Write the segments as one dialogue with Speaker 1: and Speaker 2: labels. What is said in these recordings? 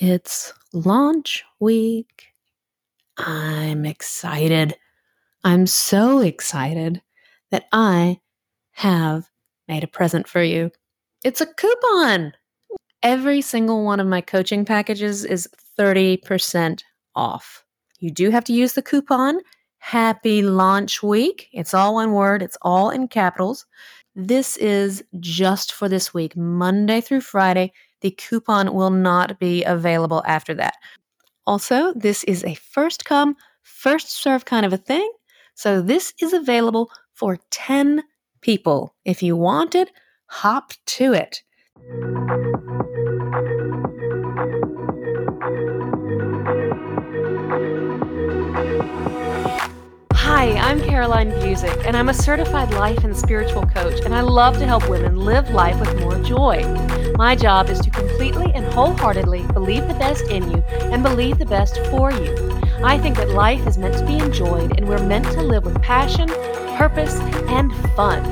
Speaker 1: It's launch week. I'm excited. I'm so excited that I have made a present for you. It's a coupon. Every single one of my coaching packages is 30% off. You do have to use the coupon Happy Launch Week. It's all one word, it's all in capitals. This is just for this week, Monday through Friday. The coupon will not be available after that. Also, this is a first come, first serve kind of a thing. So this is available for 10 people. If you want it, hop to it. Hi, I'm Caroline Busick, and I'm a certified life and spiritual coach, and I love to help women live life with more joy. My job is to completely and wholeheartedly believe the best in you and believe the best for you. I think that life is meant to be enjoyed, and we're meant to live with passion, purpose, and fun.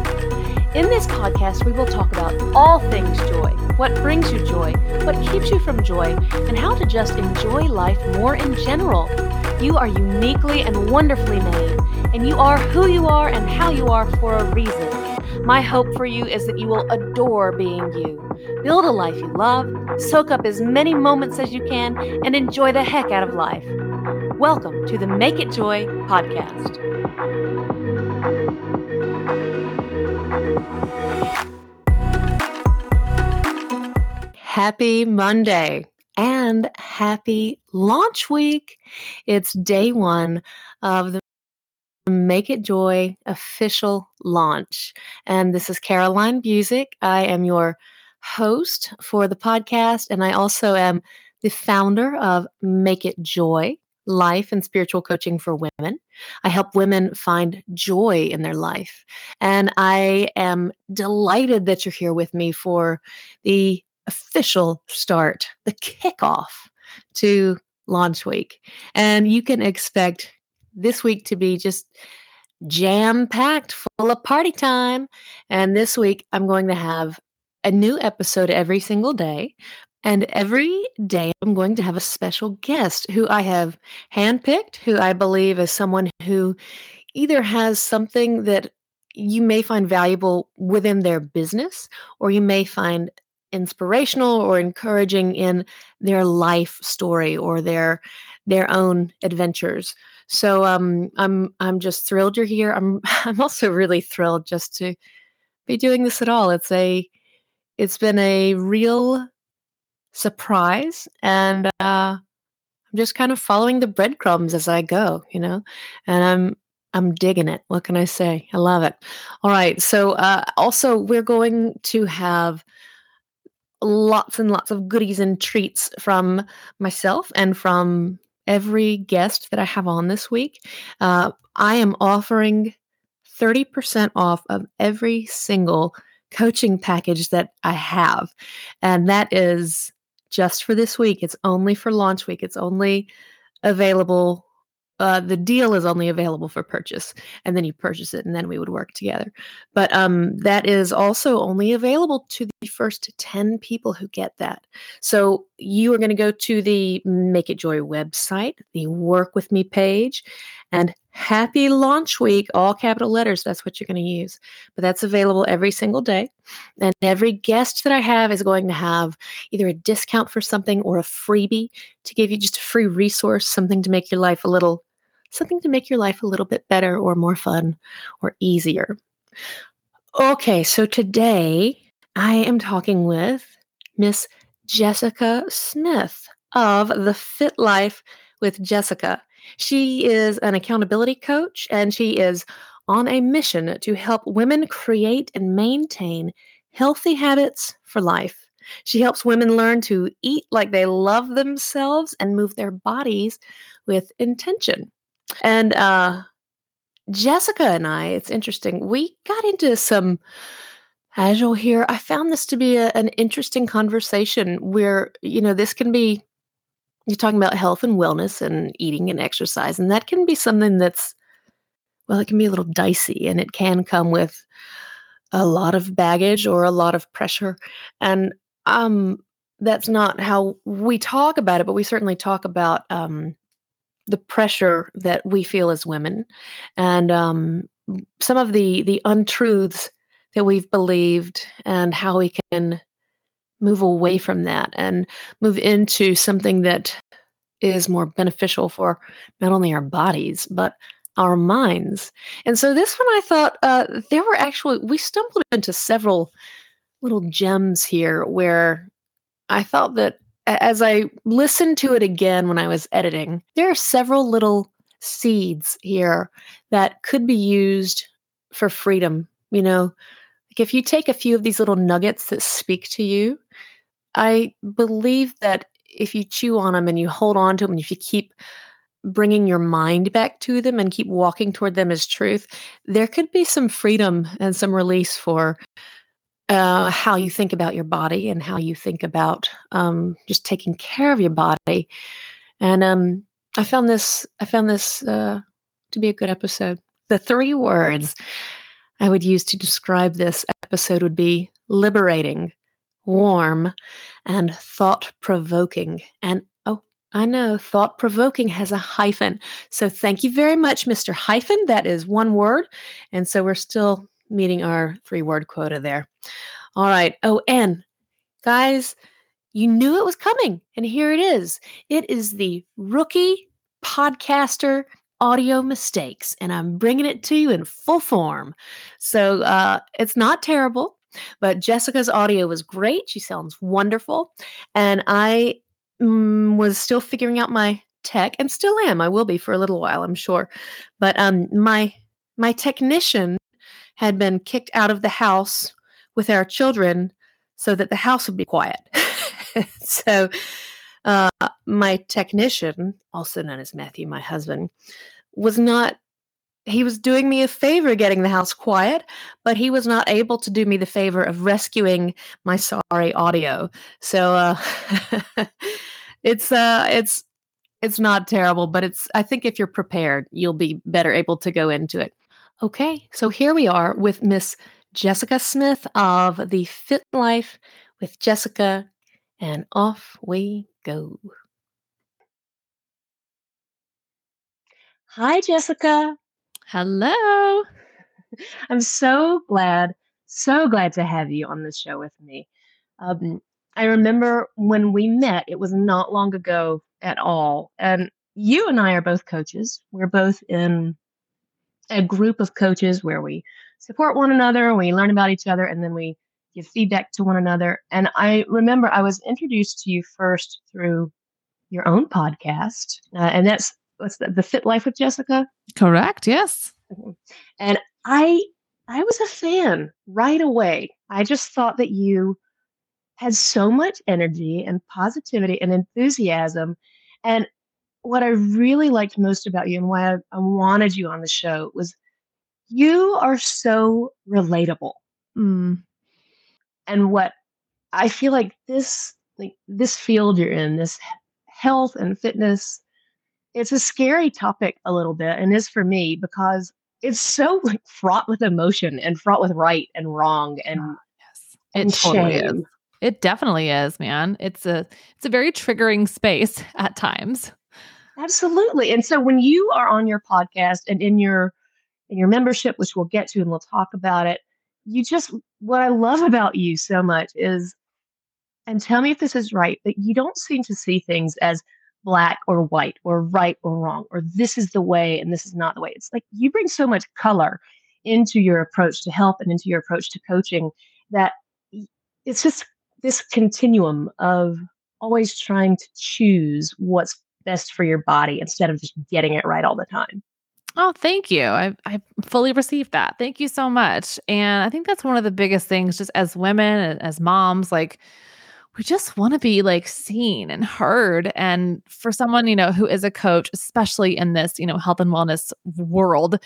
Speaker 1: In this podcast, we will talk about all things joy what brings you joy, what keeps you from joy, and how to just enjoy life more in general. You are uniquely and wonderfully made, and you are who you are and how you are for a reason. My hope for you is that you will adore being you. Build a life you love, soak up as many moments as you can, and enjoy the heck out of life. Welcome to the Make It Joy podcast. Happy Monday and happy launch week. It's day one of the Make It Joy official launch. And this is Caroline Busick. I am your host for the podcast, and I also am the founder of Make It Joy life and spiritual coaching for women. I help women find joy in their life. And I am delighted that you're here with me for the official start, the kickoff to launch week. And you can expect this week to be just jam packed full of party time. And this week, I'm going to have a new episode every single day. And every day, I'm going to have a special guest who I have handpicked, who I believe is someone who either has something that you may find valuable within their business, or you may find inspirational or encouraging in their life story or their their own adventures. So um, I'm I'm just thrilled you're here. I'm I'm also really thrilled just to be doing this at all. It's a it's been a real surprise, and uh, I'm just kind of following the breadcrumbs as I go, you know. And I'm I'm digging it. What can I say? I love it. All right. So uh, also we're going to have lots and lots of goodies and treats from myself and from every guest that I have on this week. Uh, I am offering 30% off of every single coaching package that I have. And that is just for this week. It's only for launch week. It's only available uh, the deal is only available for purchase and then you purchase it and then we would work together. But um, that is also only available to the first 10 people who get that. So you are going to go to the make it joy website the work with me page and happy launch week all capital letters that's what you're going to use. But that's available every single day and every guest that i have is going to have either a discount for something or a freebie to give you just a free resource something to make your life a little something to make your life a little bit better or more fun or easier. Okay, so today I am talking with Miss Jessica Smith of the Fit Life with Jessica. She is an accountability coach and she is on a mission to help women create and maintain healthy habits for life. She helps women learn to eat like they love themselves and move their bodies with intention. And uh, Jessica and I, it's interesting, we got into some, as you'll hear, I found this to be a, an interesting conversation where, you know, this can be, you're talking about health and wellness and eating and exercise, and that can be something that's, well, it can be a little dicey and it can come with a lot of baggage or a lot of pressure. And um, that's not how we talk about it, but we certainly talk about um, the pressure that we feel as women and um, some of the the untruths that we've believed and how we can move away from that and move into something that is more beneficial for not only our bodies but our minds. And so this one, I thought uh, there were actually we stumbled into several little gems here where I thought that as I listened to it again when I was editing, there are several little seeds here that could be used for freedom. You know, like if you take a few of these little nuggets that speak to you, I believe that if you chew on them and you hold on to them, and if you keep bringing your mind back to them and keep walking toward them as truth, there could be some freedom and some release for uh, how you think about your body and how you think about um, just taking care of your body. And um, I found this I found this uh, to be a good episode. The three words I would use to describe this episode would be liberating, warm, and thought provoking. And oh, I know thought provoking has a hyphen. So thank you very much, Mr. Hyphen. That is one word. And so we're still meeting our three word quota there. All right. Oh, and guys, you knew it was coming, and here it is. It is the rookie podcaster audio mistakes, and I'm bringing it to you in full form. So uh, it's not terrible, but Jessica's audio was great. She sounds wonderful. And I mm, was still figuring out my tech and still am. I will be for a little while, I'm sure. But um, my my technician had been kicked out of the house with our children so that the house would be quiet. so uh, my technician, also known as Matthew, my husband, was not he was doing me a favor getting the house quiet, but he was not able to do me the favor of rescuing my sorry audio. So uh, it's uh, it's it's not terrible, but it's I think if you're prepared, you'll be better able to go into it. Okay, so here we are with Miss Jessica Smith of the Fit Life with Jessica, and off we go. Hi, Jessica.
Speaker 2: Hello.
Speaker 1: I'm so glad, so glad to have you on this show with me. Um, I remember when we met, it was not long ago at all. And you and I are both coaches. We're both in a group of coaches where we support one another, we learn about each other, and then we give feedback to one another. And I remember I was introduced to you first through your own podcast, uh, and that's what's the, the Fit Life with Jessica.
Speaker 2: Correct. Yes.
Speaker 1: And I I was a fan right away. I just thought that you had so much energy and positivity and enthusiasm. And what I really liked most about you and why I, I wanted you on the show was you are so relatable.
Speaker 2: Mm.
Speaker 1: And what I feel like this like this field you're in, this health and fitness, it's a scary topic a little bit and is for me because it's so like fraught with emotion and fraught with right and wrong and oh,
Speaker 2: yes. It totally is. It definitely is, man. It's a it's a very triggering space at times.
Speaker 1: Absolutely. And so when you are on your podcast and in your in your membership, which we'll get to and we'll talk about it, you just what I love about you so much is and tell me if this is right, that you don't seem to see things as black or white or right or wrong or this is the way and this is not the way. It's like you bring so much color into your approach to help and into your approach to coaching that it's just this continuum of always trying to choose what's best for your body instead of just getting it right all the time.
Speaker 2: Oh, thank you. I I fully received that. Thank you so much. And I think that's one of the biggest things just as women and as moms like we just want to be like seen and heard and for someone you know who is a coach especially in this you know health and wellness world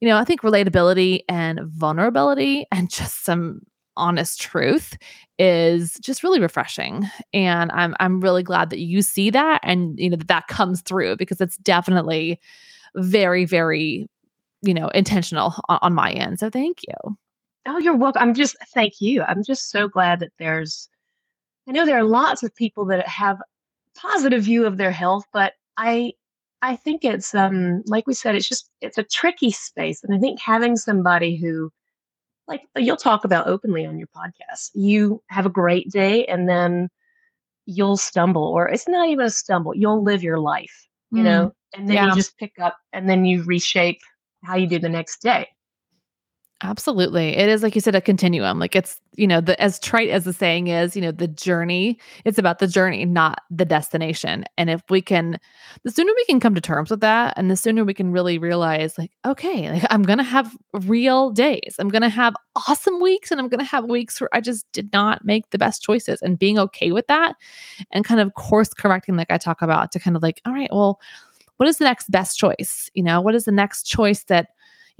Speaker 2: you know i think relatability and vulnerability and just some honest truth is just really refreshing. And i'm i'm really glad that you see that and you know that that comes through because it's definitely very very you know intentional on, on my end. So thank you.
Speaker 1: Oh you're welcome i'm just thank you. I'm just so glad that there's I know there are lots of people that have positive view of their health, but I I think it's um like we said, it's just it's a tricky space. And I think having somebody who like you'll talk about openly on your podcast, you have a great day and then you'll stumble, or it's not even a stumble, you'll live your life, you
Speaker 2: Mm,
Speaker 1: know, and then you just pick up and then you reshape how you do the next day.
Speaker 2: Absolutely. It is like you said, a continuum. Like it's, you know, the as trite as the saying is, you know, the journey, it's about the journey, not the destination. And if we can, the sooner we can come to terms with that, and the sooner we can really realize, like, okay, like I'm gonna have real days. I'm gonna have awesome weeks and I'm gonna have weeks where I just did not make the best choices and being okay with that and kind of course correcting, like I talk about, to kind of like, all right, well, what is the next best choice? You know, what is the next choice that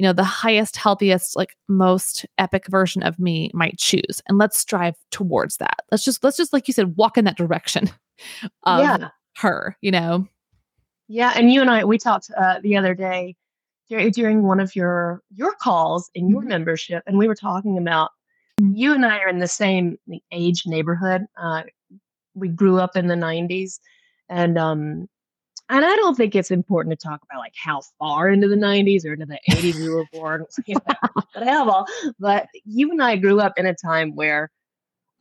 Speaker 2: you know, the highest, healthiest, like most epic version of me might choose. And let's strive towards that. Let's just, let's just, like you said, walk in that direction of
Speaker 1: Yeah.
Speaker 2: her, you know?
Speaker 1: Yeah. And you and I, we talked uh, the other day dur- during one of your your calls in your
Speaker 2: Mhm.
Speaker 1: membership, and we were talking about you and I are in the same age neighborhood. Uh, we grew up in the '90s, and um, and I don't think it's important to talk about like how far into the '90s or into the '80s we were born, you know, hell, but you and I grew up in a time where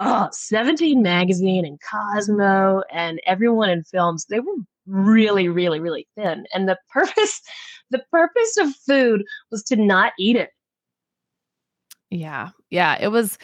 Speaker 1: Oh, 17 Magazine and Cosmo and everyone in films, they were really, really, really thin. And the purpose the purpose of food was to not eat it.
Speaker 2: Yeah. Yeah. It was,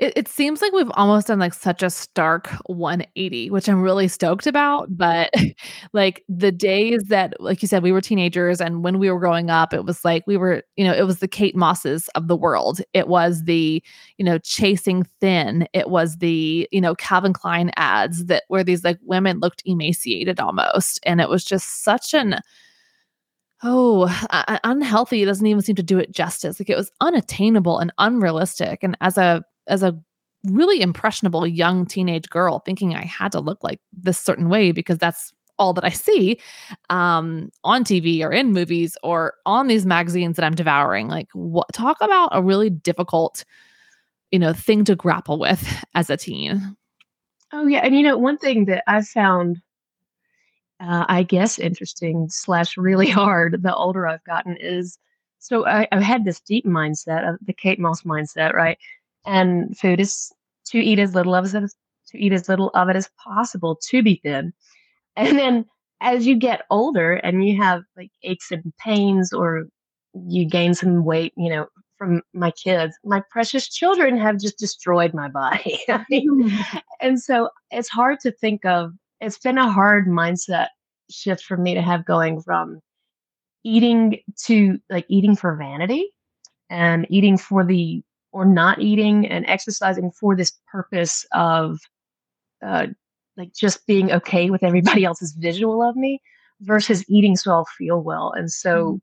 Speaker 2: it, it seems like we've almost done like such a stark 180, which I'm really stoked about. But like the days that, like you said, we were teenagers and when we were growing up, it was like we were, you know, it was the Kate Mosses of the world. It was the, you know, chasing thin. It was the, you know, Calvin Klein ads that where these like women looked emaciated almost. And it was just such an, Oh, uh, unhealthy doesn't even seem to do it justice. Like it was unattainable and unrealistic. And as a as a really impressionable young teenage girl, thinking I had to look like this certain way because that's all that I see um, on TV or in movies or on these magazines that I'm devouring. Like, what talk about a really difficult, you know, thing to grapple with as a teen.
Speaker 1: Oh yeah, and you know, one thing that I found uh, I guess interesting slash really hard the older I've gotten is so I, I've had this deep mindset of the Kate Moss mindset, right? And food is to eat as little of it as to eat as little of it as possible to be thin. And then as you get older and you have like aches and pains or you gain some weight, you know, from my kids, my precious children have just destroyed my body. I mean, mm-hmm. and so it's hard to think of it's been a hard mindset shift for me to have going from eating to like eating for vanity and eating for the or not eating and exercising for this purpose of uh, like just being okay with everybody else's visual of me versus eating so I'll feel well and so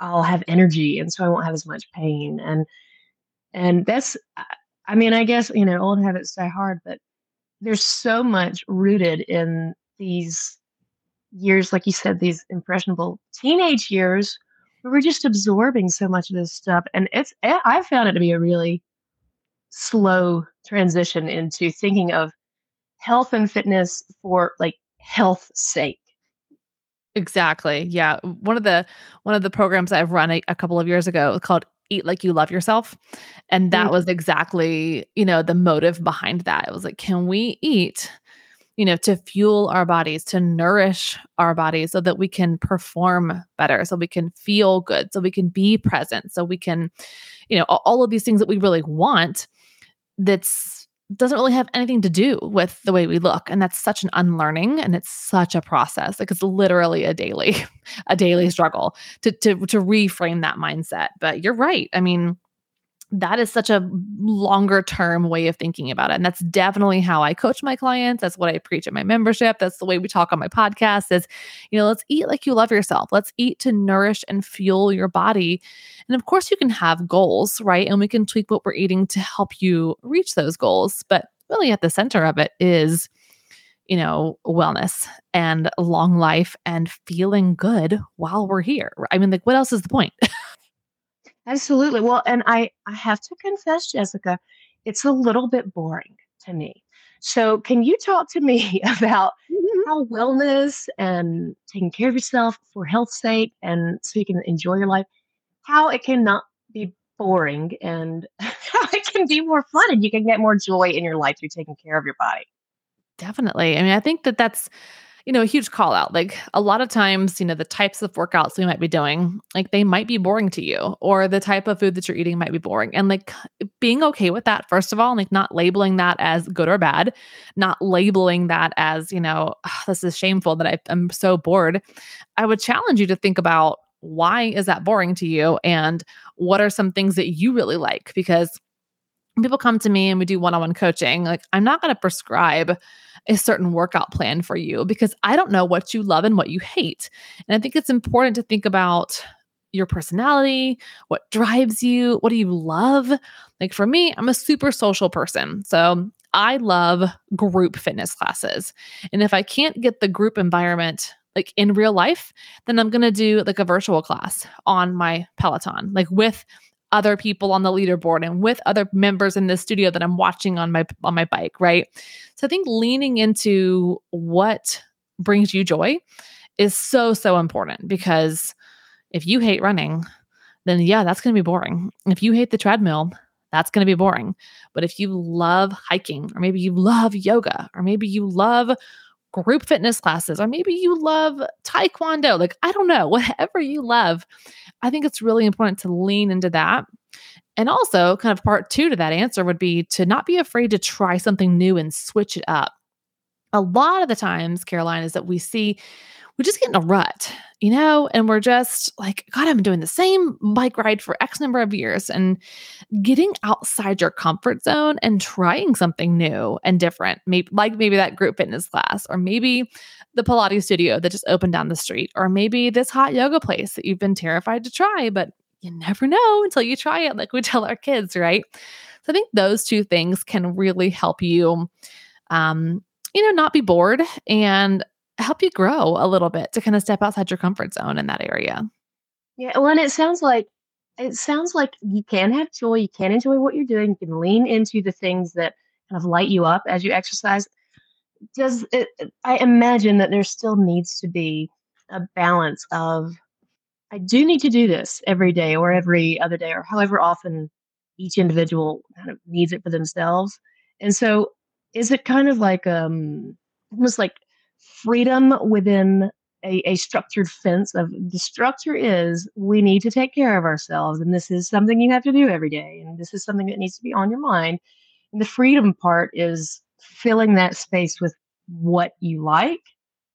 Speaker 1: I'll have energy and so I won't have as much pain and and that's I mean I guess you know old habits die hard but there's so much rooted in these years, like you said, these impressionable teenage years we're just absorbing so much of this stuff. And it's, I I found it to be a really slow transition into thinking of health and fitness for like health sake.
Speaker 2: Exactly. Yeah. One of the one of the programs I've run a, a couple of years ago called Eat Like You Love Yourself. And that
Speaker 1: Mm,
Speaker 2: was exactly, you know, the motive behind that. It was like, can we eat, you know, to fuel our bodies, to nourish our bodies so that we can perform better, so we can feel good, so we can be present, so we can, you know, all of these things that we really want that's doesn't really have anything to do with the way we look and that's such an unlearning and it's such a process like it's literally a daily a daily struggle to to to reframe that mindset but you're right i mean that is such a longer term way of thinking about it. And that's definitely how i coach my clients. That's what i preach at my membership. That's the way we talk on my podcast is you know let's eat like you love yourself. Let's eat to nourish and fuel your body. And of course you can have goals right? And we can tweak what we're eating to help you reach those goals. But really at the center of it is you know wellness and long life and feeling good while we're here. I mean like what else is the point
Speaker 1: absolutely. Well, and I, I have to confess, Jessica, it's a little bit boring to me. So, can you talk to me about mm-hmm. how wellness and taking care of yourself for health's sake and so you can enjoy your life, how it cannot be boring and how it can be more fun and you can get more joy in your life through taking care of your body?
Speaker 2: Definitely. I mean, I think that that's you know, a huge call out. Like a lot of times, you know, the types of workouts we might be doing, like they might be boring to you, or the type of food that you're eating might be boring. And like being okay with that, first of all, like not labeling that as good or bad, not labeling that as, you know, this is shameful that I, I'm so bored. I would challenge you to think about why is that boring to you? And what are some things that you really like? Because people come to me and we do one-on-one coaching like i'm not going to prescribe a certain workout plan for you because i don't know what you love and what you hate. And i think it's important to think about your personality what drives you what do you love? Like for me i'm a super social person so i love group fitness classes. And if i can't get the group environment like in real life then i'm going to do like a virtual class on my peloton like with other people on the leaderboard and with other members in the studio that I'm watching on my on my bike, right? So I think leaning into what brings you joy is so so important because if you hate running, then yeah, that's going to be boring. If you hate the treadmill, that's going to be boring. But if you love hiking, or maybe you love yoga, or maybe you love group fitness classes, or maybe you love taekwondo, like I don't know, whatever you love, I think it's really important to lean into that. And also, kind of part two to that answer would be to not be afraid to try something new and switch it up. A lot of the times, Caroline, is that we see we just get in a rut, you know, and we're just like, God, I've been doing the same bike ride for X number of years. And getting outside your comfort zone and trying something new and different, maybe like maybe that group fitness class, or maybe the Pilates studio that just opened down the street, or maybe this hot yoga place that you've been terrified to try, but you never know until you try it, like we tell our kids, right? So I think those two things can really help you, um, you know, not be bored and help you grow a little bit to kind of step outside your comfort zone in that area.
Speaker 1: Yeah, well, and it sounds like it sounds like you can have joy, you can enjoy what you're doing, you can lean into the things that kind of light you up as you exercise does it, I imagine that there still needs to be a balance of I do need to do this every day or every other day or however often each individual kind of needs it for themselves. And so is it kind of like um almost like freedom within a, a structured fence of the structure is we need to take care of ourselves and this is something you have to do every day and this is something that needs to be on your mind. And the freedom part is filling that space with what you like.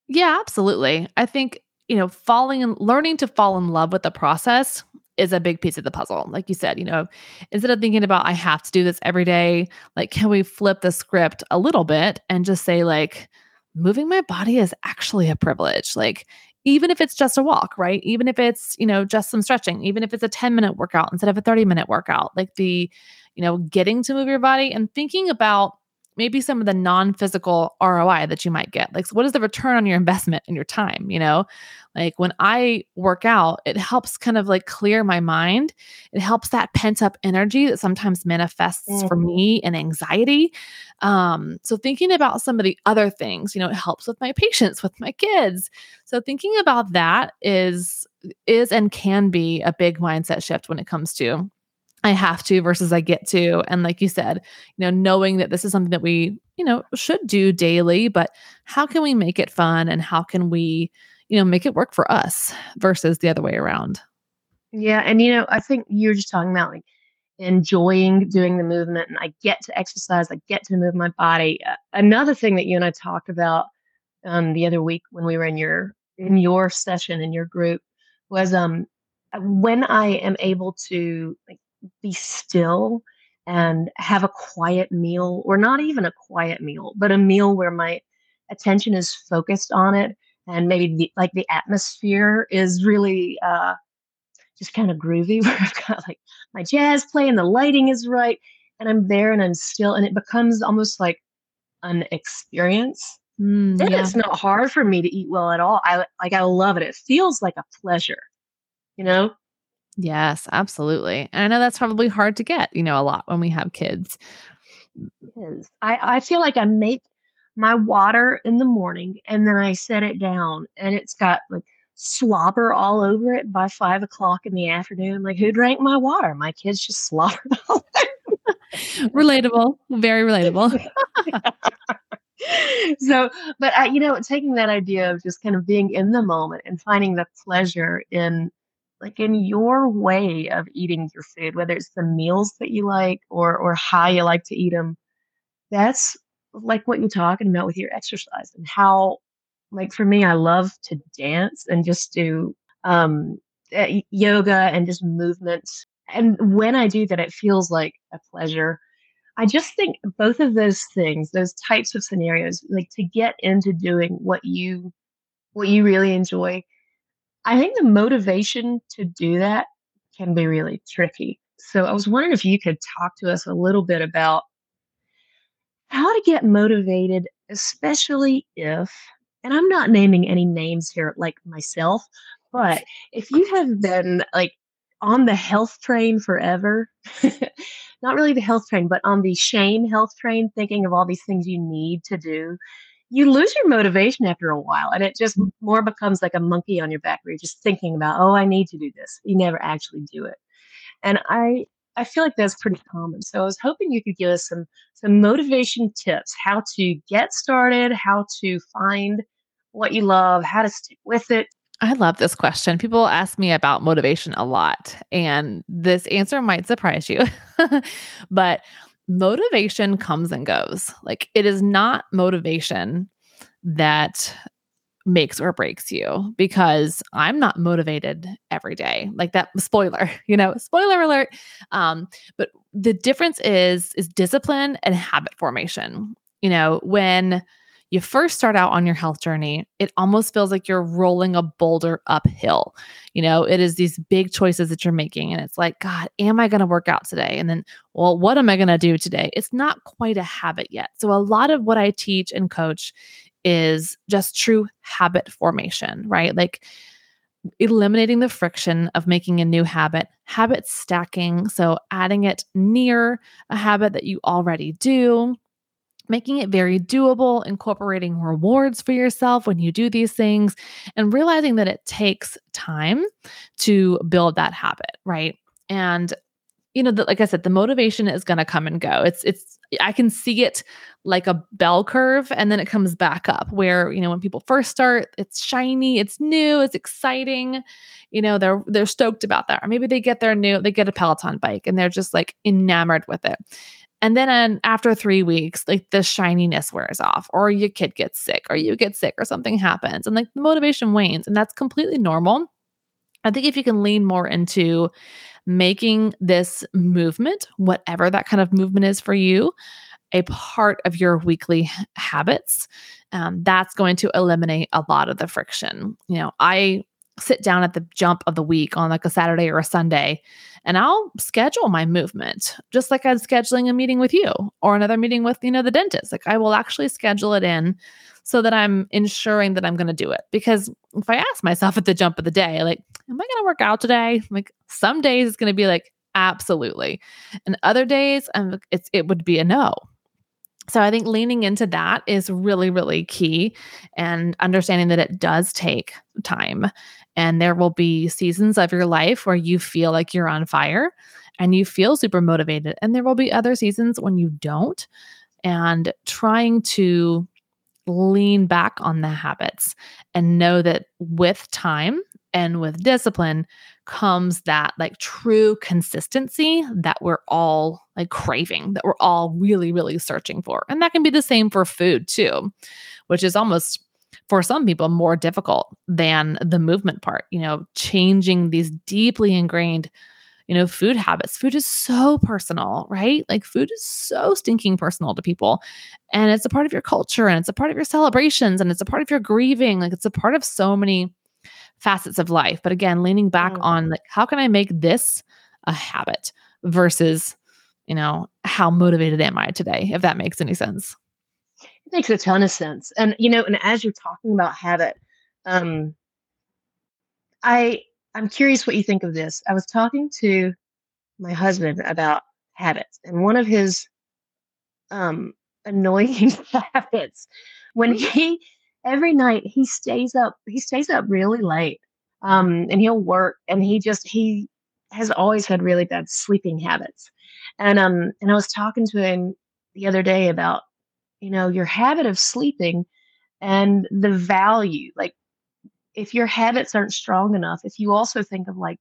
Speaker 2: Yeah, absolutely. I think, you know, falling and learning to fall in love with the process is a big piece of the puzzle. Like you said, you know, instead of thinking about I have to do this every day, like can we flip the script a little bit and just say like moving my body is actually a privilege. Like even if it's just a walk, right? Even if it's, you know, just some stretching, even if it's a 10 minute workout instead of a 30 minute workout, like the, you know, getting to move your body and thinking about maybe some of the non-physical ROI that you might get. Like so what is the return on your investment and your time, you know? Like when I work out, it helps kind of like clear my mind. It helps that pent up energy that sometimes manifests mm. for me in anxiety. Um, so thinking about some of the other things, you know, it helps with my patience with my kids. So thinking about that is is and can be a big mindset shift when it comes to I have to versus I get to. And like you said, you know, knowing that this is something that we, you know, should do daily, but how can we make it fun and how can we, you know, make it work for us versus the other way around?
Speaker 1: Yeah. And, you know, I think you're just talking about like enjoying doing the movement and I get to exercise, I get to move my body. Another thing that you and I talked about um, the other week when we were in your in your session in your group was um when I am able to like be still and have a quiet meal, or not even a quiet meal, but a meal where my attention is focused on it and maybe the, like the atmosphere is really uh, just kind of groovy where I've got like my jazz playing, the lighting is right, and I'm there and I'm still, and it becomes almost like an experience. Mm, then yeah. it's not hard for me to eat well at all. I like I love it. It feels like a pleasure, you know.
Speaker 2: Yes, absolutely. And I know that's probably hard to get, you know, a lot when we have kids.
Speaker 1: I, I feel like I make my water in the morning and then I set it down and it's got like slobber all over it by five o'clock in the afternoon. Like, who drank my water? My kids just slobbered all over.
Speaker 2: relatable, very relatable.
Speaker 1: so, but I, you know, taking that idea of just kind of being in the moment and finding the pleasure in like in your way of eating your food, whether it's the meals that you like or or how you like to eat them, that's like what you're talking about with your exercise and how like for me, I love to dance and just do um, eh, yoga and just movement. And when I do that, it feels like a pleasure. I just think both of those things, those types of scenarios, like to get into doing what you what you really enjoy, I think the motivation to do that can be really tricky. So I was wondering if you could talk to us a little bit about how to get motivated, especially if and I'm not naming any names here like myself, but if you have been like on the health train forever, not really the health train, but on the shame health train, thinking of all these things you need to do, you lose your motivation after a while. And it just mm. more becomes like a monkey on your back where you're just thinking about, oh, I need to do this. You never actually do it. And I I feel like that's pretty common. So I was hoping you could give us some some motivation tips, how to get started, how to find what you love, how to stick with it.
Speaker 2: I love this question. People ask me about motivation a lot, and this answer might surprise you. but motivation comes and goes. Like it is not motivation that makes or breaks you because I'm not motivated every day. Like that spoiler, you know, spoiler alert. Um, but the difference is is discipline and habit formation. You know, when you first start out on your health journey, it almost feels like you're rolling a boulder uphill. You know, it is these big choices that you're making. And it's like, God, am I going to work out today? And then, well, what am I going to do today? It's not quite a habit yet. So, a lot of what I teach and coach is just true habit formation, right? Like eliminating the friction of making a new habit, habit stacking. So adding it near a habit that you already do, making it very doable, incorporating rewards for yourself when you do these things, and realizing that it takes time to build that habit, right? And you know, the, like I said, the motivation is going to come and go. It's it's I can see it like a bell curve and then it comes back up where, you know, when people first start, it's shiny, it's new, it's exciting. You know, they're they're stoked about that. Or maybe they get their new, they get a Peloton bike and they're just like enamored with it. And then after three weeks, like the shininess wears off, or your kid gets sick, or you get sick, or something happens, and like the motivation wanes. And that's completely normal. I think if you can lean more into making this movement, whatever that kind of movement is for you, a part of your weekly habits, um, that's going to eliminate a lot of the friction. You know, I sit down at the jump of the week on like a Saturday or a Sunday and I'll schedule my movement just like I'm scheduling a meeting with you or another meeting with, you know, the dentist. Like I will actually schedule it in so that I'm ensuring that I'm going to do it. Because if I ask myself at the jump of the day, like, am I going to work out today? Like some days it's going to be like, absolutely. And other days um, it's, it would be a no. So I think leaning into that is really, really key and understanding that it does take time. And there will be seasons of your life where you feel like you're on fire and you feel super motivated. And there will be other seasons when you don't. And trying to lean back on the habits and know that with time and with discipline comes that like true consistency that we're all like craving, that we're all really, really searching for. And that can be the same for food too, which is almost for some people more difficult than the movement part, you know, changing these deeply ingrained you know, food habits. Food is so personal, right? Like food is so stinking personal to people. And it's a part of your culture and it's a part of your celebrations and it's a part of your grieving. Like it's a part of so many facets of life. But again, leaning back mm. on like, how can I make this a habit versus, you know, how motivated am I today, if that makes any sense.
Speaker 1: It makes a ton of sense. And, you know, and as you're talking about habit, um, I I'm curious what you think of this. I was talking to my husband about habits, and one of his um, annoying habits. When he every night he stays up, he stays up really late, um, and he'll work, and he just he has always had really bad sleeping habits, and um, and I was talking to him the other day about you know your habit of sleeping and the value like if your habits aren't strong enough if you also think of like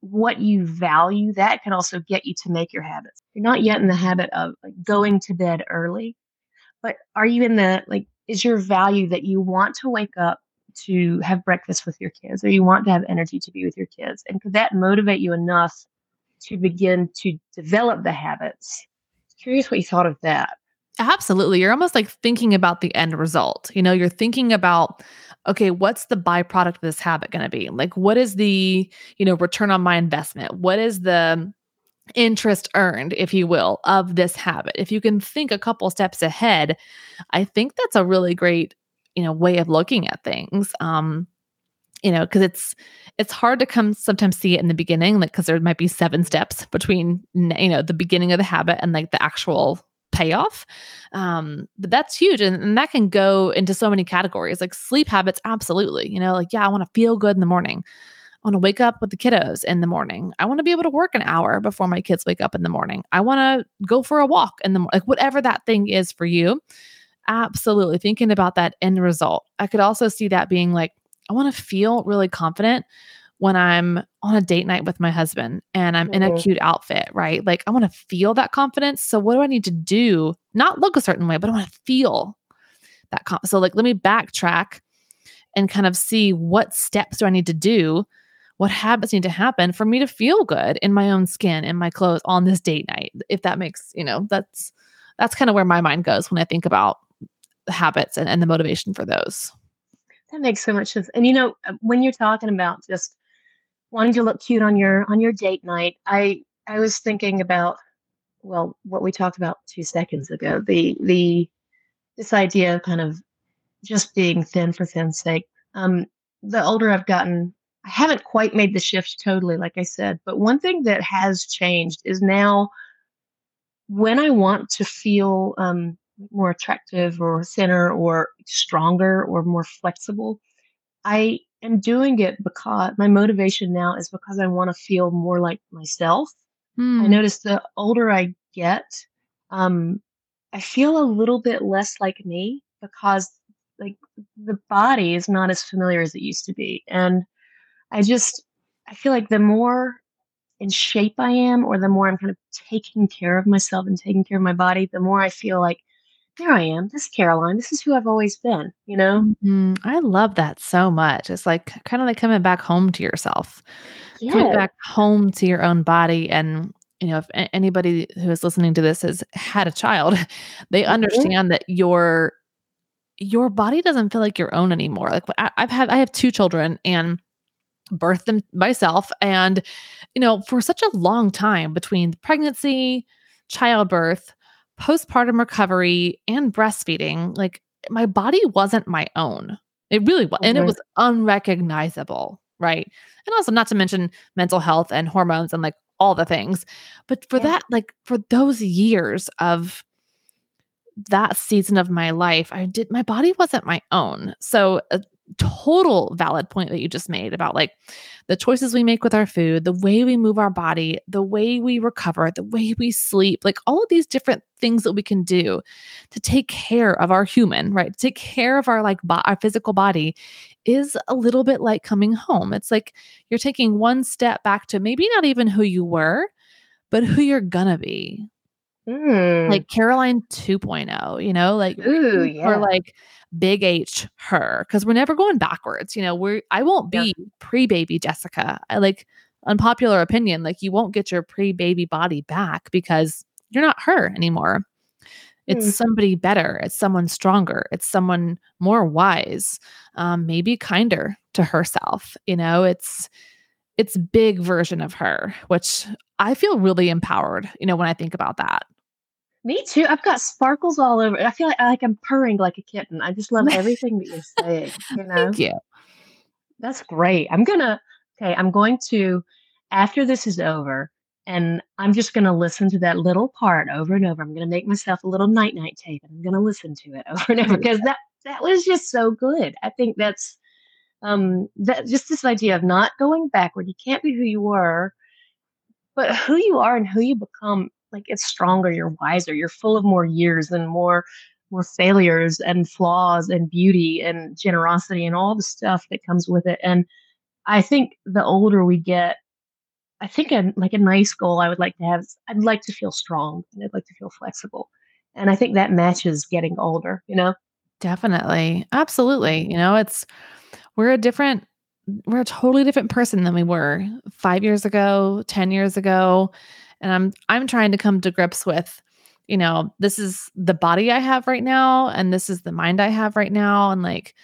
Speaker 1: what you value that can also get you to make your habits. You're not yet in the habit of like going to bed early but are you in the like is your value that you want to wake up to have breakfast with your kids or you want to have energy to be with your kids and could that motivate you enough to begin to develop the habits? Curious what you thought of that
Speaker 2: Absolutely. You're almost like thinking about the end result. You know, you're thinking about, okay, what's the byproduct of this habit going to be? Like, what is the, you know, return on my investment? What is the interest earned, if you will, of this habit? If you can think a couple steps ahead, I think that's a really great, you know, way of looking at things. Um, you know, because it's it's hard to come sometimes see it in the beginning, like because there might be seven steps between you know the beginning of the habit and like the actual payoff. Um, but that's huge. And, and that can go into so many categories like sleep habits, absolutely. You know, like, yeah, I want to feel good in the morning. I want to wake up with the kiddos in the morning. I want to be able to work an hour before my kids wake up in the morning. I want to go for a walk in the morning, like whatever that thing is for you. Absolutely. Thinking about that end result. I could also see that being like, I want to feel really confident when I'm on a date night with my husband and I'm mm-hmm. in a mm-hmm. cute outfit, right? Like I want to feel that confidence. So what do I need to do? Not look a certain way, but I want to feel that. Com- so like, let me backtrack and kind of see what steps do I need to do? What habits need to happen for me to feel good in my own skin, in my clothes on this date night? If that makes, you know, that's that's kind of where my mind goes when I think about habits and, and the motivation for those.
Speaker 1: That makes so much sense. And you know, uh, when you're talking about just wanting to look cute on your on your date night, I I was thinking about well what we talked about two seconds ago the the this idea of kind of just being thin for thin's sake. Um, the older I've gotten, I haven't quite made the shift totally, like I said. But one thing that has changed is now when I want to feel um, more attractive or thinner or stronger or more flexible, I am doing it because my motivation now is because I want to feel more like myself. Mm. I hmm. notice the older I get, um, I feel a little bit less like me because like the body is not as familiar as it used to be. And I just I feel like the more in shape I am or the more I'm kind of taking care of myself and taking care of my body, the more I feel like there I am. This is Caroline. This is who I've always been, you know?
Speaker 2: Mm, I love that so much. It's like kind of like coming back home to yourself, yeah. coming back home to your own body. And, you know, if anybody who is listening to this has had a child, they mm-hmm. understand that your your body doesn't feel like your own anymore. Like I, I've had, I have two children and birthed them myself. And, you know, for such a long time between pregnancy, childbirth, postpartum recovery and breastfeeding, like my body wasn't my own. It really was. And it was unrecognizable. Right. And also, not to mention mental health and hormones and like all the things. But for yeah. that, like for those years of that season of my life, I did, my body wasn't my own. So, uh, total valid point that you just made about like the choices we make with our food, the way we move our body, the way we recover, the way we sleep, like all of these different things that we can do to take care of our human, right? To take care of our like bo- our physical body is a little bit like coming home. It's like you're taking one step back to maybe not even who you were, but who you're gonna be. Mm. Like Caroline 2.0, you know, like
Speaker 1: Ooh, yeah.
Speaker 2: or like big H her because we're never going backwards. You know, we're I won't be yeah. pre-baby Jessica. I like unpopular opinion, like you won't get your pre-baby body back because you're not her anymore. It's mm. somebody better. It's someone stronger. It's someone more wise, um, maybe kinder to herself. You know, it's it's big version of her, which I feel really empowered. You know, when I think about that.
Speaker 1: Me too. I've got sparkles all over. I feel like, like I'm purring like a kitten. I just love everything that you're saying. You know?
Speaker 2: Thank you.
Speaker 1: That's great. I'm gonna okay, I'm going to after this is over, And I'm just going to listen to that little part over and over. I'm going to make myself a little night night tape and I'm going to listen to it over and over because that, that was just so good. I think that's um, that just this idea of not going backward. You can't be who you were, but who you are and who you become, like it's stronger, you're wiser, you're full of more years and more more failures and flaws and beauty and generosity and all the stuff that comes with it. And I think the older we get, I think a, like a nice goal I would like to have, I'd like to feel strong and I'd like to feel flexible. And I think that matches getting older, you know?
Speaker 2: Definitely. Absolutely. You know, it's, we're a different, we're a totally different person than we were five years ago, 10 years ago. And I'm, I'm trying to come to grips with, you know, this is the body I have right now, and this is the mind I have right now. And like,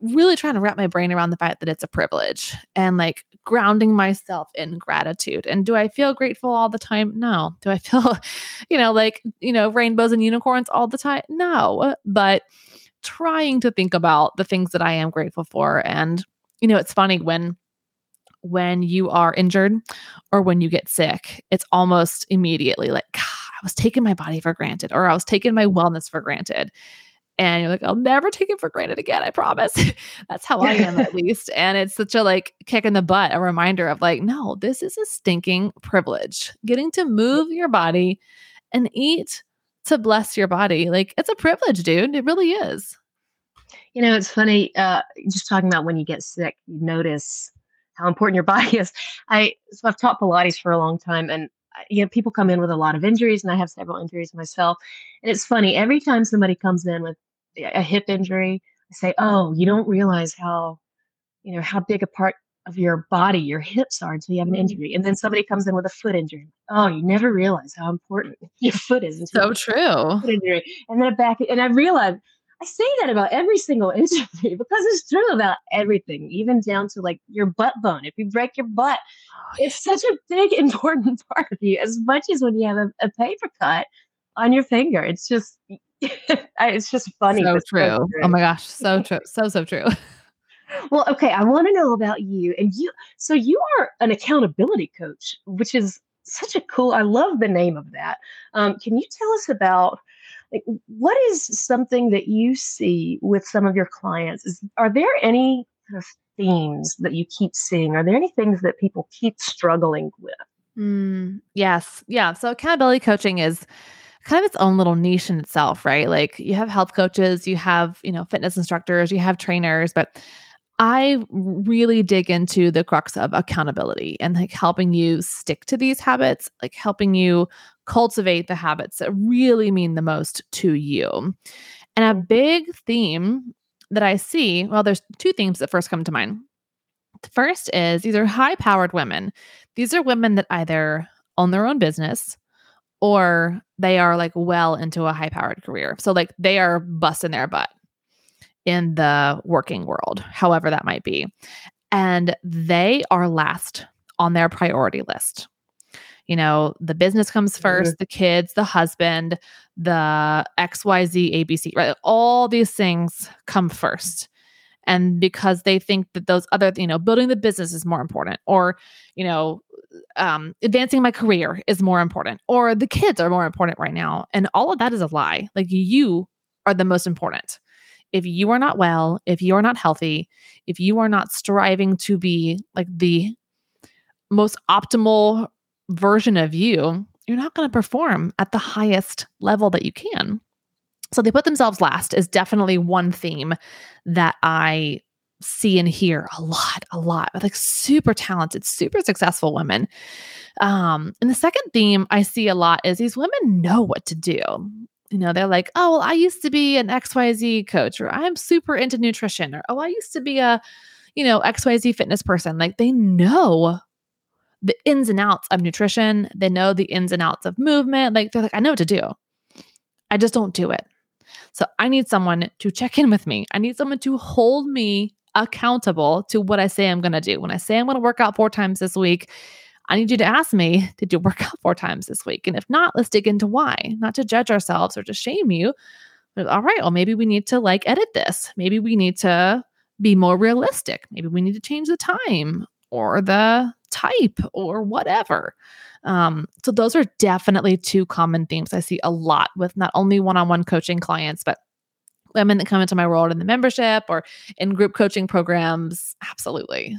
Speaker 2: really trying to wrap my brain around the fact that it's a privilege and like grounding myself in gratitude. And do I feel grateful all the time? No. Do I feel, you know, like, you know, rainbows and unicorns all the time? No. But trying to think about the things that I am grateful for. And, you know, it's funny when when you are injured or when you get sick, it's almost immediately like, God, I was taking my body for granted or I was taking my wellness for granted. And you're like i'll never take it for granted again i promise. That's how i am at least. And it's such a like kick in the butt a reminder of like no this is a stinking privilege. Getting to move your body and eat to bless your body like it's a privilege dude. It really is.
Speaker 1: You know it's funny uh just talking about when you get sick you notice how important your body is. I so i've taught pilates for a long time and you know people come in with a lot of injuries and i have several injuries myself. And it's funny every time somebody comes in with a hip injury i say oh you don't realize how you know how big a part of your body your hips are until you have an mm-hmm. injury. And then somebody comes in with a foot injury. Oh you never realize how important your foot is
Speaker 2: so true.
Speaker 1: foot injury. And then a back and i realized I say that about every single injury because it's true about everything, even down to like your butt bone. If you break your butt, oh, it's such a big, important part of you, as much as when you have a, a paper cut on your finger. It's just, it's just funny.
Speaker 2: So true. so true. Oh my gosh. So true. So, so true.
Speaker 1: Well, okay. I want to know about you. And you, so you are an accountability coach, which is such a cool, I love the name of that. Um, can you tell us about like what is something that you see with some of your clients? Is are there any kind of themes that you keep seeing? Are there any things that people keep struggling with?
Speaker 2: Mm, yes yeah so accountability coaching is kind of its own little niche in itself right? Like you have health coaches you have you know fitness instructors you have trainers but I really dig into the crux of accountability and like helping you stick to these habits, like helping you cultivate the habits that really mean the most to you. And a big theme that I see, well, there's two themes that first come to mind. The first is these are high powered women. These are women that either own their own business or they are like well into a high powered career. So, like, they are busting their butt in the working world, however that might be. And they are last on their priority list. You know, the business comes 1st mm-hmm. the kids, the husband, the XYZ, ABC, right? All these things come first. And because they think that those other, you know, building the business is more important, or, you know, um, advancing my career is more important, or the kids are more important right now. And all of that is a lie. Like you are the most important if you are not well, if you are not healthy, if you are not striving to be like the most optimal version of you, you're not going to perform at the highest level that you can. So they put themselves last is definitely one theme that I see and hear a lot, a lot like super talented, super successful women. Um, and the second theme I see a lot is these women know what to do you know, they're like, oh, well, I used to be an XYZ coach, or I'm super into nutrition, or oh, I used to be a, you know, XYZ fitness person. Like they know the ins and outs of nutrition, they know the ins and outs of movement. Like they're like, I know what to do. I just don't do it. So I need someone to check in with me. I need someone to hold me accountable to what I say I'm going to do. When I say I'm going to work out four times this week, I need you to ask me, did you work out four times this week? And if not, let's dig into why, not to judge ourselves or to shame you. But all right, well, maybe we need to like edit this. Maybe we need to be more realistic. Maybe we need to change the time or the type or whatever. Um, so those are definitely two common themes I see a lot with not only one-on-one coaching clients, but women that come into my world in the membership or in group coaching programs. Absolutely.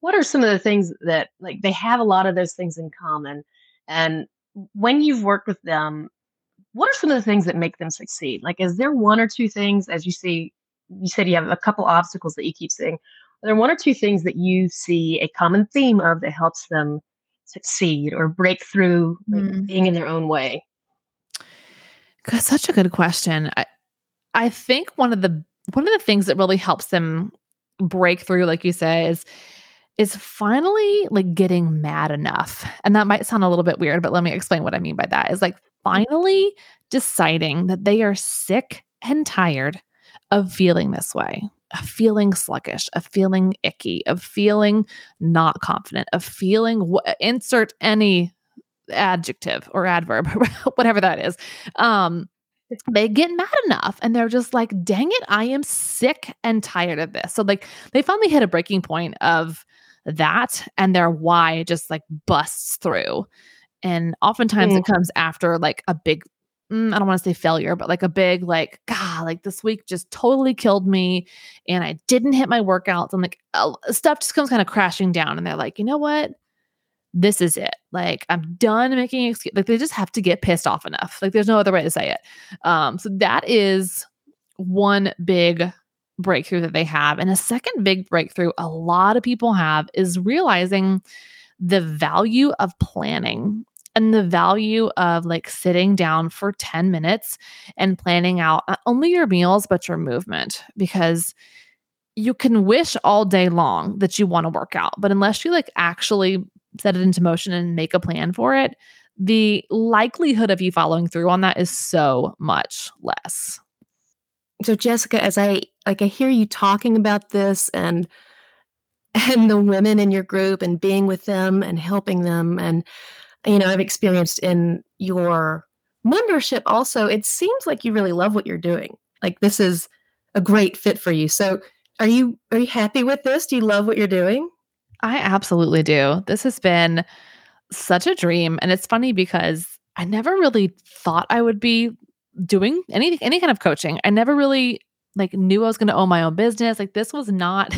Speaker 3: What are some of the things that like they have a lot of those things in common? And when you've worked with them, what are some of the things that make them succeed? Like, is there one or two things as you see? You said you have a couple obstacles that you keep seeing. Are there one or two things that you see a common theme of that helps them succeed or break through like, mm. being in their own way?
Speaker 2: That's such a good question. I, I think one of the one of the things that really helps them break through, like you say, is is finally like getting mad enough. And that might sound a little bit weird, but let me explain what I mean by that. Is like finally deciding that they are sick and tired of feeling this way, of feeling sluggish, of feeling icky, of feeling not confident, of feeling wh- insert any adjective or adverb, whatever that is. Um, they get mad enough and they're just like, dang it, I am sick and tired of this. So, like, they finally hit a breaking point of that and their why just like busts through. And oftentimes mm. it comes after like a big, mm, I don't want to say failure, but like a big, like, God, like this week just totally killed me. And I didn't hit my workouts. And like uh, stuff just comes kind of crashing down. And they're like, you know what? This is it. Like I'm done making excuses. Like they just have to get pissed off enough. Like there's no other way to say it. Um, so that is one big breakthrough that they have. And a second big breakthrough a lot of people have is realizing the value of planning and the value of like sitting down for 10 minutes and planning out not only your meals, but your movement. Because you can wish all day long that you want to work out, but unless you like actually set it into motion and make a plan for it, the likelihood of you following through on that is so much less.
Speaker 1: So Jessica, as I like I hear you talking about this and and the women in your group and being with them and helping them and you know, I've experienced in your membership also, it seems like you really love what you're doing. Like this is a great fit for you. So are you are you happy with this? Do you love what you're doing?
Speaker 2: I absolutely do. This has been such a dream and it's funny because I never really thought I would be doing any any kind of coaching. I never really like knew I was going to own my own business. Like this was not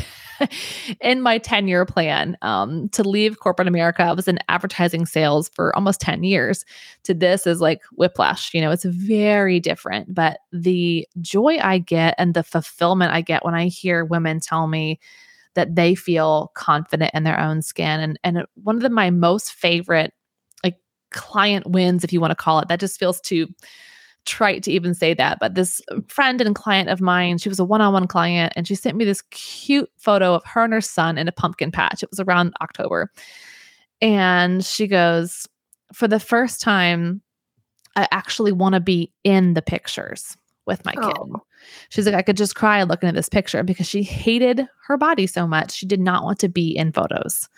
Speaker 2: in my 10 year plan um, to leave corporate America. I was in advertising sales for almost 10 years. To this is like whiplash. You know, it's very different. But the joy I get and the fulfillment I get when I hear women tell me that they feel confident in their own skin. And and one of the, my most favorite like client wins, if you want to call it, that just feels too trite to even say that, but this friend and client of mine, she was a one on one client, and she sent me this cute photo of her and her son in a pumpkin patch. It was around October. And she goes, For the first time, I actually want to be in the pictures with my kid. Oh. She's like, I could just cry looking at this picture because she hated her body so much. She did not want to be in photos.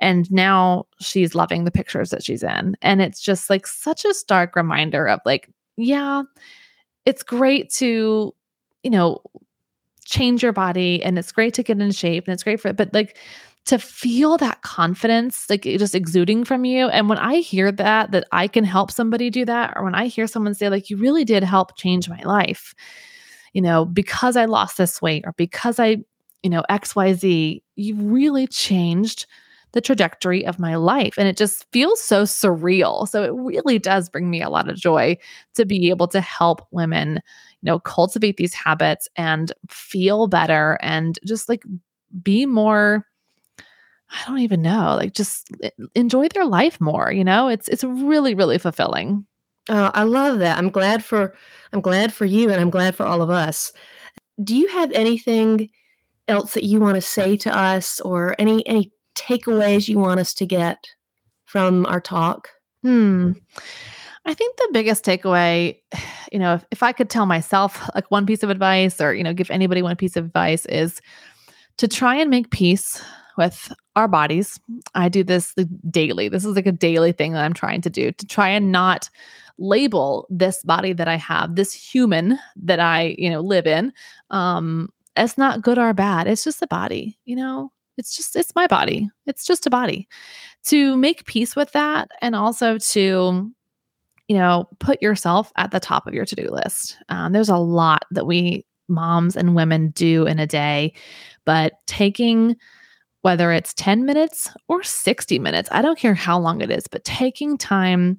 Speaker 2: And now she's loving the pictures that she's in. And it's just like such a stark reminder of like, yeah, it's great to, you know, change your body and it's great to get in shape and it's great for it, but like to feel that confidence like just exuding from you and when i hear that that i can help somebody do that or when i hear someone say like you really did help change my life you know because i lost this weight or because i you know xyz you really changed the trajectory of my life. And it just feels so surreal. So it really does bring me a lot of joy to be able to help women, you know, cultivate these habits and feel better and just like be more I don't even know, like just enjoy their life more, you know? It's it's really really fulfilling.
Speaker 1: Oh, I love that. I'm glad for I'm glad for you and I'm glad for all of us. Do you have anything else that you want to say to us or any any takeaways you want us to get from our talk?
Speaker 2: Hmm. I think the biggest takeaway, you know, if, if I could tell myself like one piece of advice or, you know, give anybody one piece of advice is to try and make peace with our bodies. I do this daily. This is like a daily thing that I'm trying to do to try and not label this body that I have, this human that I, you know, live in, um, as not good or bad. It's just a body, you know? It's just, it's my body. It's just a body. To make peace with that and also to, you know, put yourself at the top of your to do list. Um, there's a lot that we moms and women do in a day, but taking whether it's 10 minutes or 60 minutes, I don't care how long it is, but taking time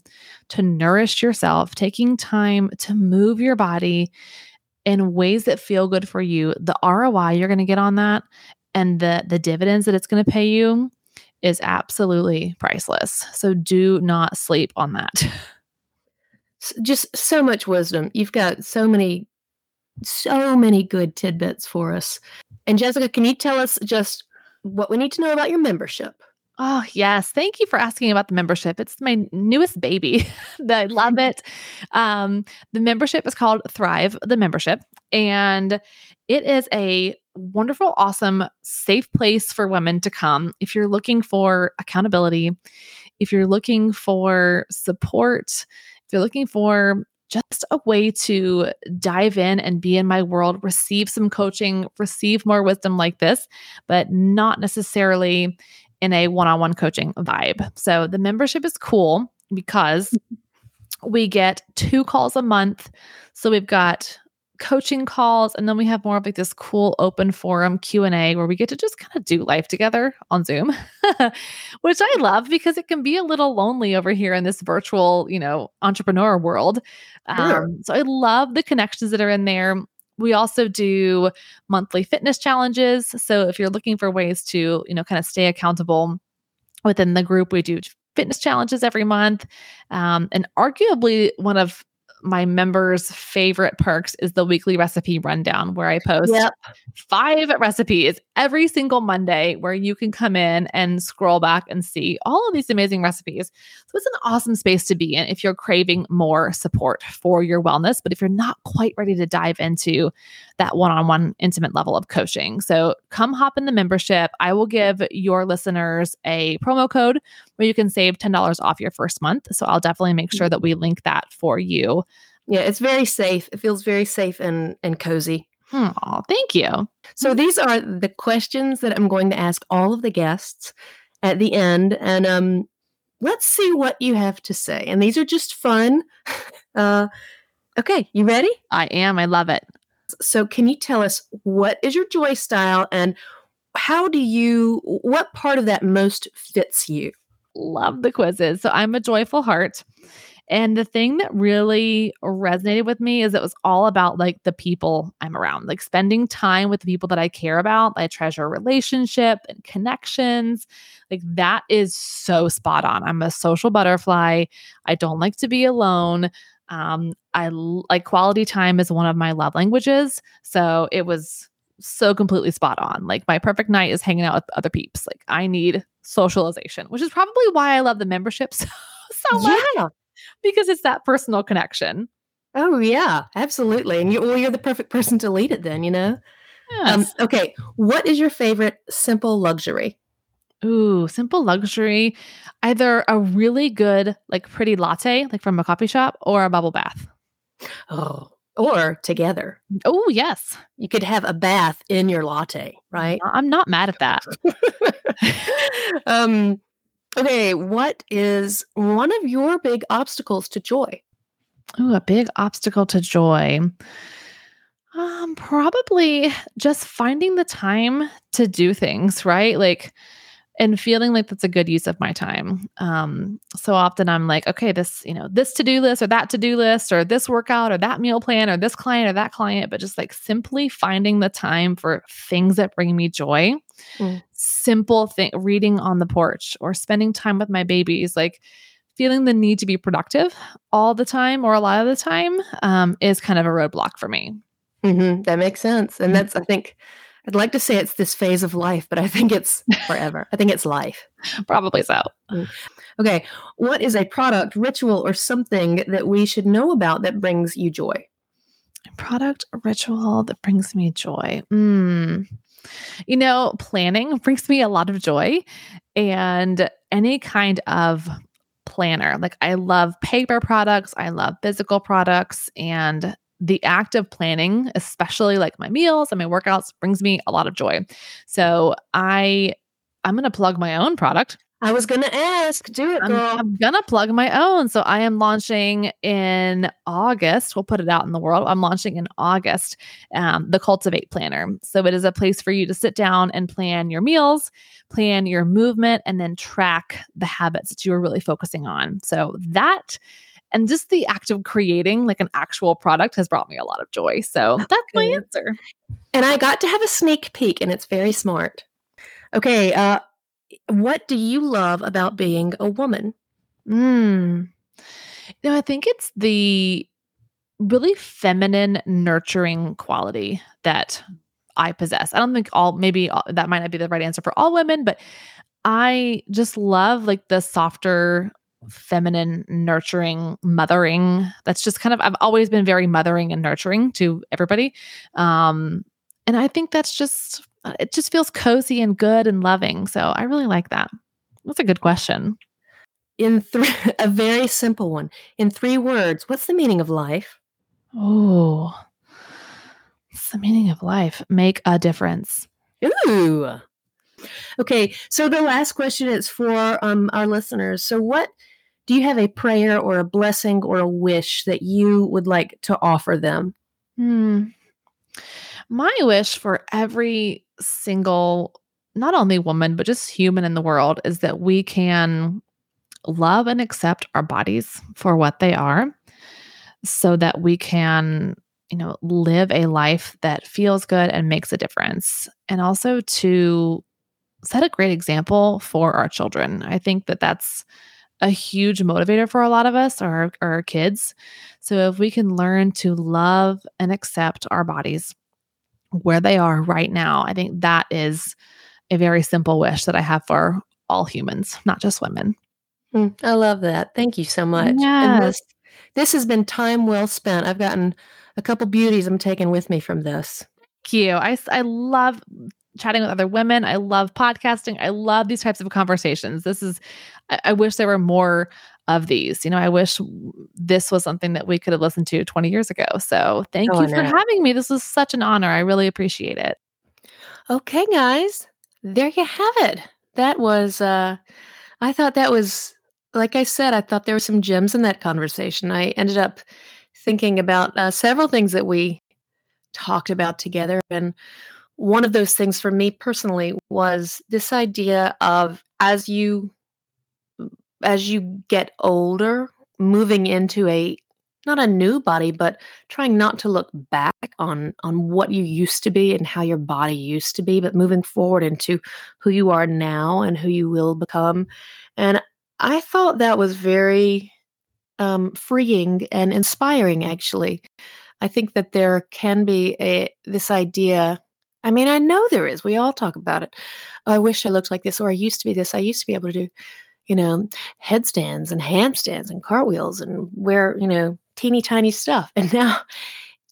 Speaker 2: to nourish yourself, taking time to move your body in ways that feel good for you, the ROI you're going to get on that and the the dividends that it's going to pay you is absolutely priceless. So do not sleep on that.
Speaker 1: Just so much wisdom. You've got so many so many good tidbits for us. And Jessica, can you tell us just what we need to know about your membership.
Speaker 2: Oh, yes. Thank you for asking about the membership. It's my newest baby. I love it. Um, the membership is called Thrive, the membership, and it is a wonderful, awesome, safe place for women to come if you're looking for accountability, if you're looking for support, if you're looking for just a way to dive in and be in my world, receive some coaching, receive more wisdom like this, but not necessarily in a one on one coaching vibe. So the membership is cool because we get two calls a month. So we've got coaching calls and then we have more of like this cool open forum q&a where we get to just kind of do life together on zoom which i love because it can be a little lonely over here in this virtual you know entrepreneur world sure. um, so i love the connections that are in there we also do monthly fitness challenges. So if you're looking for ways to you know kind of stay accountable within the group we do fitness challenges every month. Um, and arguably one of my members' favorite perks is the weekly recipe rundown where I post yep. five recipes every single Monday where you can come in and scroll back and see all of these amazing recipes. So it's an awesome space to be in if you're craving more support for your wellness, but if you're not quite ready to dive into that one on one intimate level of coaching. So come hop in the membership. I will give your listeners a promo code where you can save $10 off your first month. So I'll definitely make sure mm-hmm. that we link that for you.
Speaker 1: Yeah, it's very safe. It feels very safe and, and cozy.
Speaker 2: Oh, thank you.
Speaker 1: So these are the questions that I'm going to ask all of the guests at the end. And um, let's see what you have to say. And these are just fun. Uh, okay, you ready?
Speaker 2: I am. I love it.
Speaker 1: So, can you tell us what is your joy style and how do you, what part of that most fits you?
Speaker 2: Love the quizzes. So, I'm a joyful heart. And the thing that really resonated with me is it was all about like the people I'm around, like spending time with the people that I care about. I treasure relationship and connections. Like that is so spot on. I'm a social butterfly. I don't like to be alone. Um, I like quality time is one of my love languages. So it was so completely spot on. Like my perfect night is hanging out with other peeps. Like I need socialization, which is probably why I love the membership so, so much. Yeah because it's that personal connection.
Speaker 1: Oh yeah, absolutely. And you, well, you're the perfect person to lead it. Then you know. Um, yes. Um, okay, what is your favorite simple luxury?
Speaker 2: Ooh, simple luxury. Either a really good, like pretty latte, like from a coffee shop, or a bubble bath.
Speaker 1: Oh, or together.
Speaker 2: Oh, yes.
Speaker 1: You could have a bath in your latte, right?
Speaker 2: I'm not mad at that.
Speaker 1: um, Okay, what is one of your big obstacles to joy?
Speaker 2: Oh, a big obstacle to joy. Um, probably just finding the time to do things, right? Like and feeling like that's a good use of my time. Um, so often I'm like, okay, this, you know, this to-do list or that to-do list or this workout or that meal plan or this client or that client, but just like simply finding the time for things that bring me joy. Mm. Simple thing, reading on the porch or spending time with my babies, like feeling the need to be productive all the time or a lot of the time um, is kind of a roadblock for me.
Speaker 1: Mm-hmm. That makes sense. And that's, I think, I'd like to say it's this phase of life, but I think it's forever. I think it's life.
Speaker 2: Probably so. Mm.
Speaker 1: Okay. What is a product, ritual, or something that we should know about that brings you joy?
Speaker 2: product, ritual that brings me joy. Mm. You know, planning brings me a lot of joy and any kind of planner. Like I love paper products, I love physical products, and the act of planning, especially like my meals and my workouts, brings me a lot of joy. So I I'm going to plug my own product.
Speaker 1: I was going to ask, do it, girl.
Speaker 2: I'm, I'm going to plug my own. So I am launching in August. We'll put it out in the world. I'm launching in August um, the Cultivate Planner. So it is a place for you to sit down and plan your meals, plan your movement, and then track the habits that you are really focusing on. So that and just the act of creating like an actual product has brought me a lot of joy. So that's my answer.
Speaker 1: And I got to have a sneak peek, and it's very smart. Okay, uh, what do you love about being a woman?
Speaker 2: Mm. No, I think it's the really feminine, nurturing quality that I possess. I don't think all, maybe all, that might not be the right answer for all women, but I just love like the softer, feminine, nurturing, mothering. That's just kind of, I've always been very mothering and nurturing to everybody. Um, and I think that's just it just feels cozy and good and loving. So I really like that. That's a good question.
Speaker 1: In three, a very simple one. In three words, what's the meaning of life?
Speaker 2: Oh, what's the meaning of life? Make a difference.
Speaker 1: Ooh. Okay, so the last question is for um, our listeners. So, what do you have a prayer or a blessing or a wish that you would like to offer them?
Speaker 2: Hmm. My wish for every single, not only woman, but just human in the world is that we can love and accept our bodies for what they are so that we can you know live a life that feels good and makes a difference and also to set a great example for our children i think that that's a huge motivator for a lot of us or, our kids so if we can learn to love and accept our bodies where they are right now. I think that is a very simple wish that I have for all humans, not just women.
Speaker 1: Mm, I love that. Thank you so much.
Speaker 2: Yes.
Speaker 1: This, this, has been time well spent. I've gotten a couple beauties I'm taking with me from this.
Speaker 2: Thank you. I, I love chatting with other women. I love podcasting. I love these types of conversations. This is, I, I wish there were more of these. You know, I wish this was something that we could have listened to 20 years ago. So thank oh, you for having me. This was such an honor. I really appreciate it.
Speaker 1: Okay, guys, there you have it. That was, uh, I thought that was, like I said, I thought there were some gems in that conversation. I ended up thinking about uh, several things that we talked about together. And one of those things for me personally was this idea of as you as you get older, moving into a not a new body, but trying not to look back on on what you used to be and how your body used to be, but moving forward into who you are now and who you will become. And I thought that was very um, freeing and inspiring. Actually, I think that there can be a this idea. I mean, I know there is. We all talk about it. Oh, I wish I looked like this, or I used to be this. I used to be able to do you know, headstands and handstands and cartwheels and wear, you know, teeny tiny stuff. And now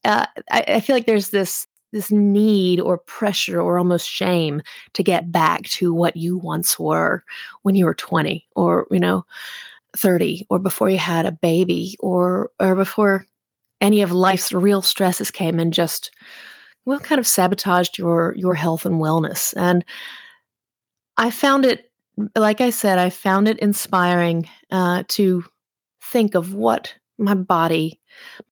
Speaker 1: uh, I, I feel like there's this this need or pressure or almost shame to get back to what you once were when you were 20 or you know 30 or before you had a baby or or before any of life's real stresses came and just well kind of sabotaged your your health and wellness and i found it like I said, I found it inspiring uh, to think of what my body,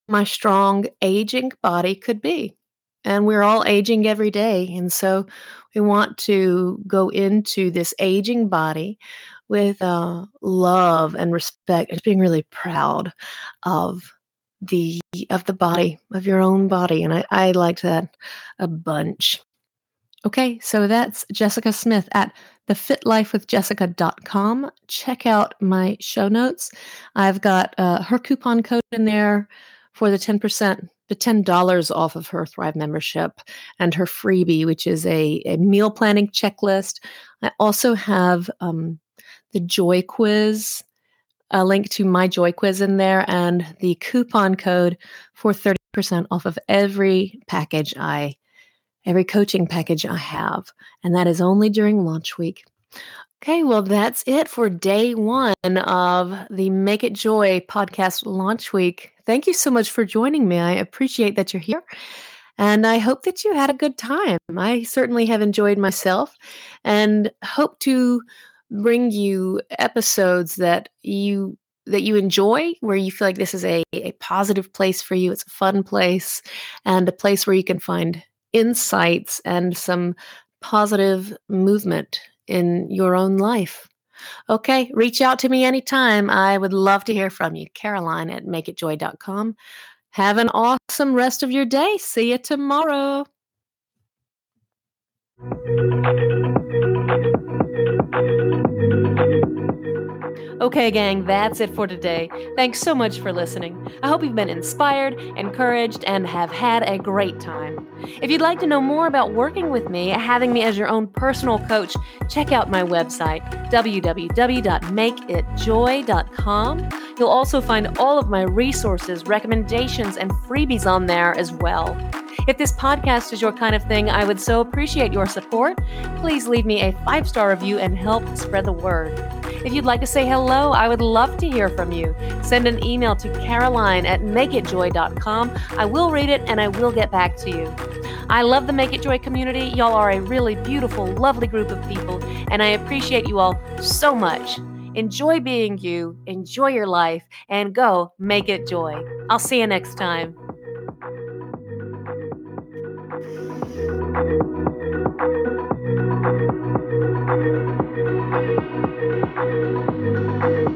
Speaker 1: my strong aging body could be. And we're all aging every day. And so we want to go into this aging body with uh, love and respect and being really proud of the of the body of your own body and i, I liked that a bunch okay so that's jessica smith at thefitlifewithjessica.com. Check out my show notes. I've got uh, her coupon code in there for the 10%, the $10 off of her Thrive membership and her freebie, which is a, a meal planning checklist. I also have um, the Joy Quiz, a link to my Joy Quiz in there, and the coupon code for 30% off of every package I every coaching package I have, and that is only during launch week. Okay, well, that's it for day one of the Make It Joy podcast launch week. Thank you so much for joining me. I appreciate that you're here. And I hope that you had a good time. I certainly have enjoyed myself and hope to bring you episodes that you that you enjoy where you feel like this is a, a positive place for you it's a fun place and a place where you can find insights and some positive movement in your own life. Okay reach out to me anytime. I would love to hear from you. Caroline at makeitjoy.com have an awesome rest of your day. See you tomorrow Okay, gang, that's it for today. Thanks so much for listening. I hope you've been inspired, encouraged, and have had a great time. If you'd like to know more about working with me, having me as your own personal coach, check out my website, www.makeitjoy.com. You'll also find all of my resources, recommendations, and freebies on there as well. If this podcast is your kind of thing, I would so appreciate your support. Please leave me a five star review and help spread the word. If you'd like to say hello, I would love to hear from you. Send an email to caroline at makeitjoy.com. I will read it and I will get back to you. I love the Make It Joy community. Y'all are a really beautiful, lovely group of people, and I appreciate you all so much. Enjoy being you, enjoy your life, and go make it joy. I'll see you next time. Thank you.